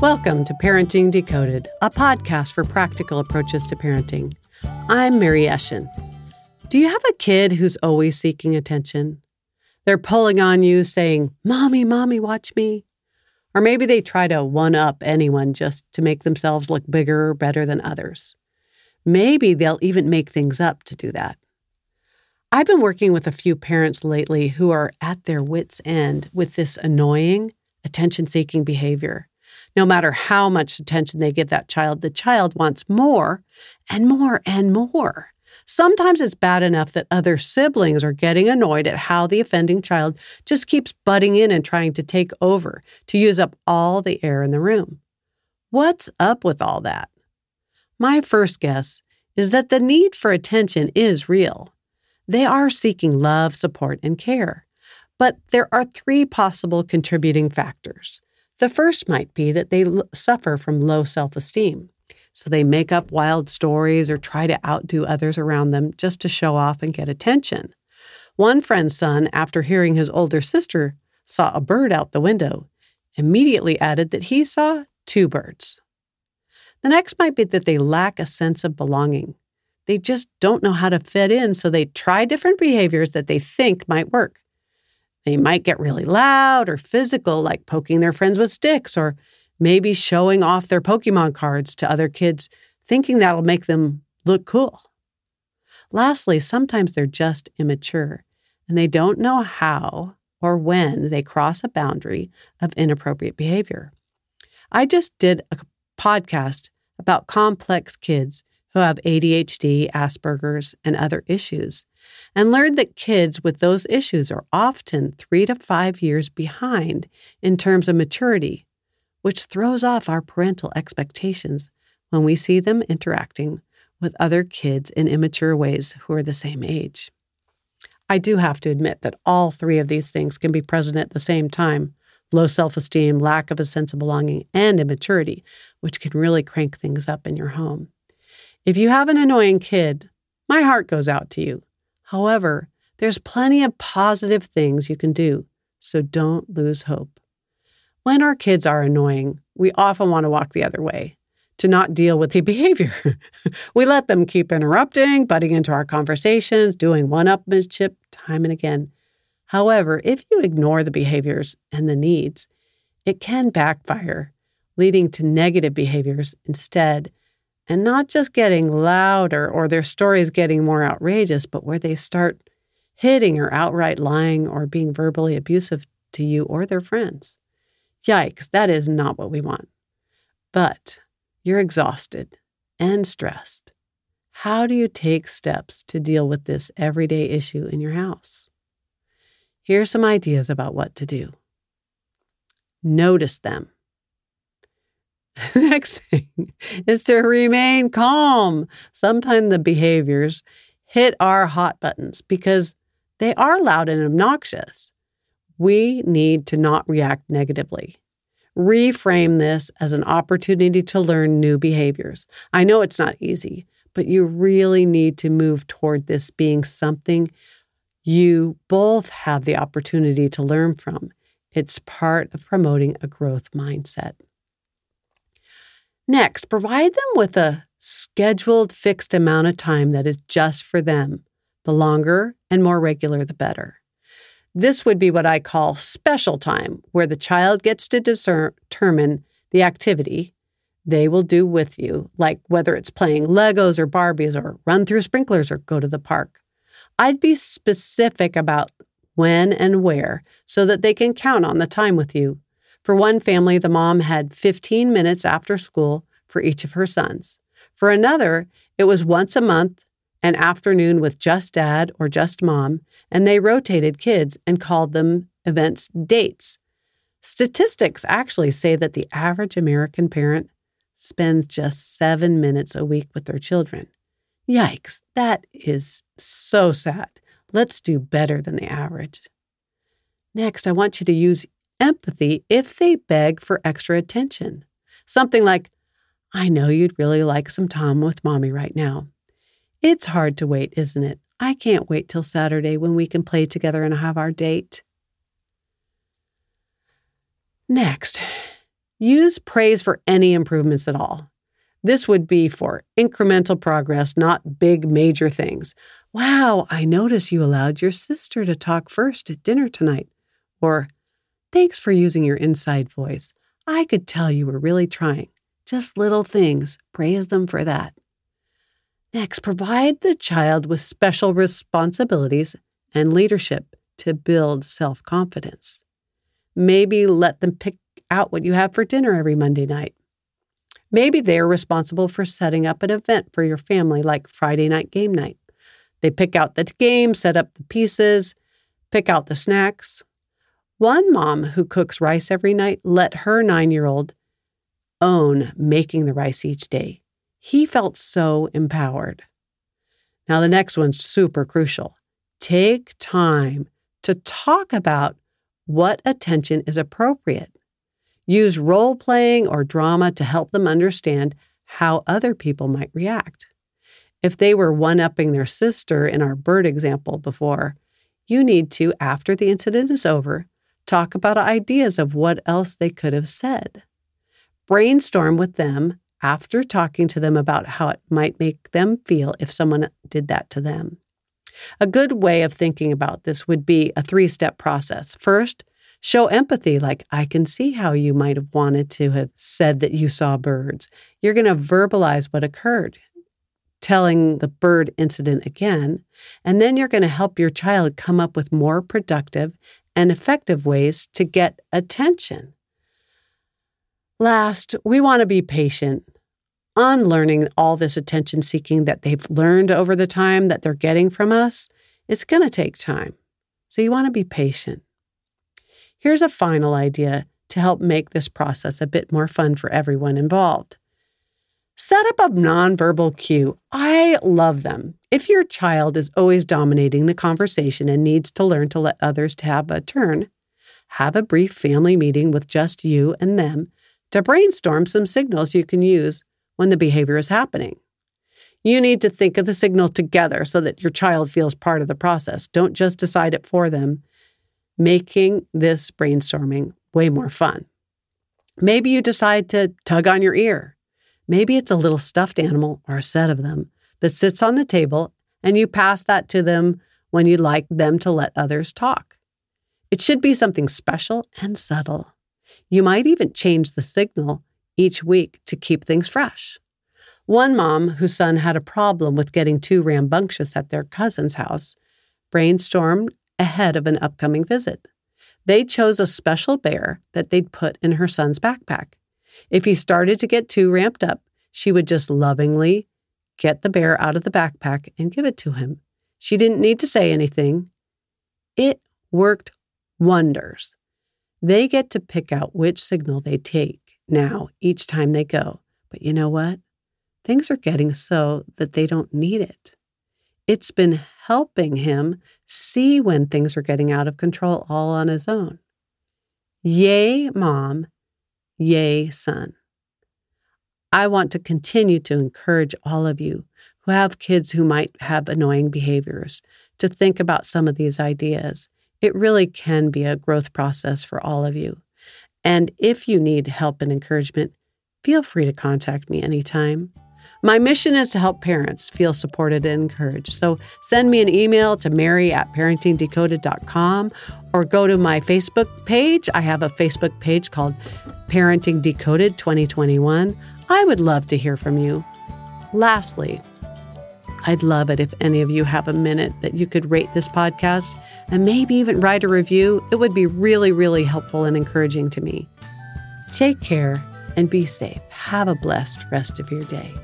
Welcome to Parenting Decoded, a podcast for practical approaches to parenting. I'm Mary Eshin. Do you have a kid who's always seeking attention? They're pulling on you, saying, Mommy, Mommy, watch me. Or maybe they try to one up anyone just to make themselves look bigger or better than others. Maybe they'll even make things up to do that. I've been working with a few parents lately who are at their wits' end with this annoying, attention seeking behavior no matter how much attention they give that child, the child wants more and more and more. Sometimes it's bad enough that other siblings are getting annoyed at how the offending child just keeps butting in and trying to take over to use up all the air in the room. What's up with all that? My first guess is that the need for attention is real. They are seeking love, support, and care. But there are three possible contributing factors. The first might be that they l- suffer from low self esteem. So they make up wild stories or try to outdo others around them just to show off and get attention. One friend's son, after hearing his older sister saw a bird out the window, immediately added that he saw two birds. The next might be that they lack a sense of belonging. They just don't know how to fit in, so they try different behaviors that they think might work. They might get really loud or physical, like poking their friends with sticks or maybe showing off their Pokemon cards to other kids, thinking that'll make them look cool. Lastly, sometimes they're just immature and they don't know how or when they cross a boundary of inappropriate behavior. I just did a podcast about complex kids who have ADHD, Asperger's, and other issues, and learned that kids with those issues are often three to five years behind in terms of maturity, which throws off our parental expectations when we see them interacting with other kids in immature ways who are the same age. I do have to admit that all three of these things can be present at the same time low self esteem, lack of a sense of belonging, and immaturity, which can really crank things up in your home. If you have an annoying kid, my heart goes out to you. However, there's plenty of positive things you can do, so don't lose hope. When our kids are annoying, we often want to walk the other way, to not deal with the behavior. we let them keep interrupting, butting into our conversations, doing one upmanship time and again. However, if you ignore the behaviors and the needs, it can backfire, leading to negative behaviors instead and not just getting louder or their stories getting more outrageous, but where they start hitting or outright lying or being verbally abusive to you or their friends. Yikes, that is not what we want. But you're exhausted and stressed. How do you take steps to deal with this everyday issue in your house? Here are some ideas about what to do. Notice them. Next thing is to remain calm. Sometimes the behaviors hit our hot buttons because they are loud and obnoxious. We need to not react negatively. Reframe this as an opportunity to learn new behaviors. I know it's not easy, but you really need to move toward this being something you both have the opportunity to learn from. It's part of promoting a growth mindset. Next, provide them with a scheduled fixed amount of time that is just for them. The longer and more regular, the better. This would be what I call special time, where the child gets to determine the activity they will do with you, like whether it's playing Legos or Barbies or run through sprinklers or go to the park. I'd be specific about when and where so that they can count on the time with you. For one family, the mom had 15 minutes after school for each of her sons. For another, it was once a month, an afternoon with just dad or just mom, and they rotated kids and called them events dates. Statistics actually say that the average American parent spends just seven minutes a week with their children. Yikes, that is so sad. Let's do better than the average. Next, I want you to use empathy if they beg for extra attention. Something like, I know you'd really like some time with mommy right now. It's hard to wait, isn't it? I can't wait till Saturday when we can play together and have our date. Next, Use praise for any improvements at all. This would be for incremental progress, not big major things. Wow, I notice you allowed your sister to talk first at dinner tonight. Or, thanks for using your inside voice. I could tell you were really trying. Just little things. Praise them for that. Next, provide the child with special responsibilities and leadership to build self confidence. Maybe let them pick out what you have for dinner every Monday night. Maybe they're responsible for setting up an event for your family, like Friday night game night. They pick out the game, set up the pieces, pick out the snacks. One mom who cooks rice every night let her nine year old own making the rice each day. He felt so empowered. Now, the next one's super crucial. Take time to talk about what attention is appropriate. Use role playing or drama to help them understand how other people might react. If they were one upping their sister in our bird example before, you need to, after the incident is over, talk about ideas of what else they could have said. Brainstorm with them after talking to them about how it might make them feel if someone did that to them. A good way of thinking about this would be a three step process. First, show empathy, like, I can see how you might have wanted to have said that you saw birds. You're going to verbalize what occurred telling the bird incident again, and then you're going to help your child come up with more productive and effective ways to get attention. Last, we want to be patient. Unlearning all this attention seeking that they've learned over the time that they're getting from us, it's going to take time. So you want to be patient. Here's a final idea to help make this process a bit more fun for everyone involved. Set up a nonverbal cue. I love them. If your child is always dominating the conversation and needs to learn to let others have a turn, have a brief family meeting with just you and them to brainstorm some signals you can use when the behavior is happening. You need to think of the signal together so that your child feels part of the process. Don't just decide it for them, making this brainstorming way more fun. Maybe you decide to tug on your ear Maybe it's a little stuffed animal or a set of them that sits on the table and you pass that to them when you'd like them to let others talk. It should be something special and subtle. You might even change the signal each week to keep things fresh. One mom whose son had a problem with getting too rambunctious at their cousin's house brainstormed ahead of an upcoming visit. They chose a special bear that they'd put in her son's backpack. If he started to get too ramped up, she would just lovingly get the bear out of the backpack and give it to him. She didn't need to say anything. It worked wonders. They get to pick out which signal they take now each time they go. But you know what? Things are getting so that they don't need it. It's been helping him see when things are getting out of control all on his own. Yay, mom, Yay, son. I want to continue to encourage all of you who have kids who might have annoying behaviors to think about some of these ideas. It really can be a growth process for all of you. And if you need help and encouragement, feel free to contact me anytime. My mission is to help parents feel supported and encouraged. So send me an email to mary at parentingdecoded.com or go to my Facebook page. I have a Facebook page called Parenting Decoded 2021. I would love to hear from you. Lastly, I'd love it if any of you have a minute that you could rate this podcast and maybe even write a review. It would be really, really helpful and encouraging to me. Take care and be safe. Have a blessed rest of your day.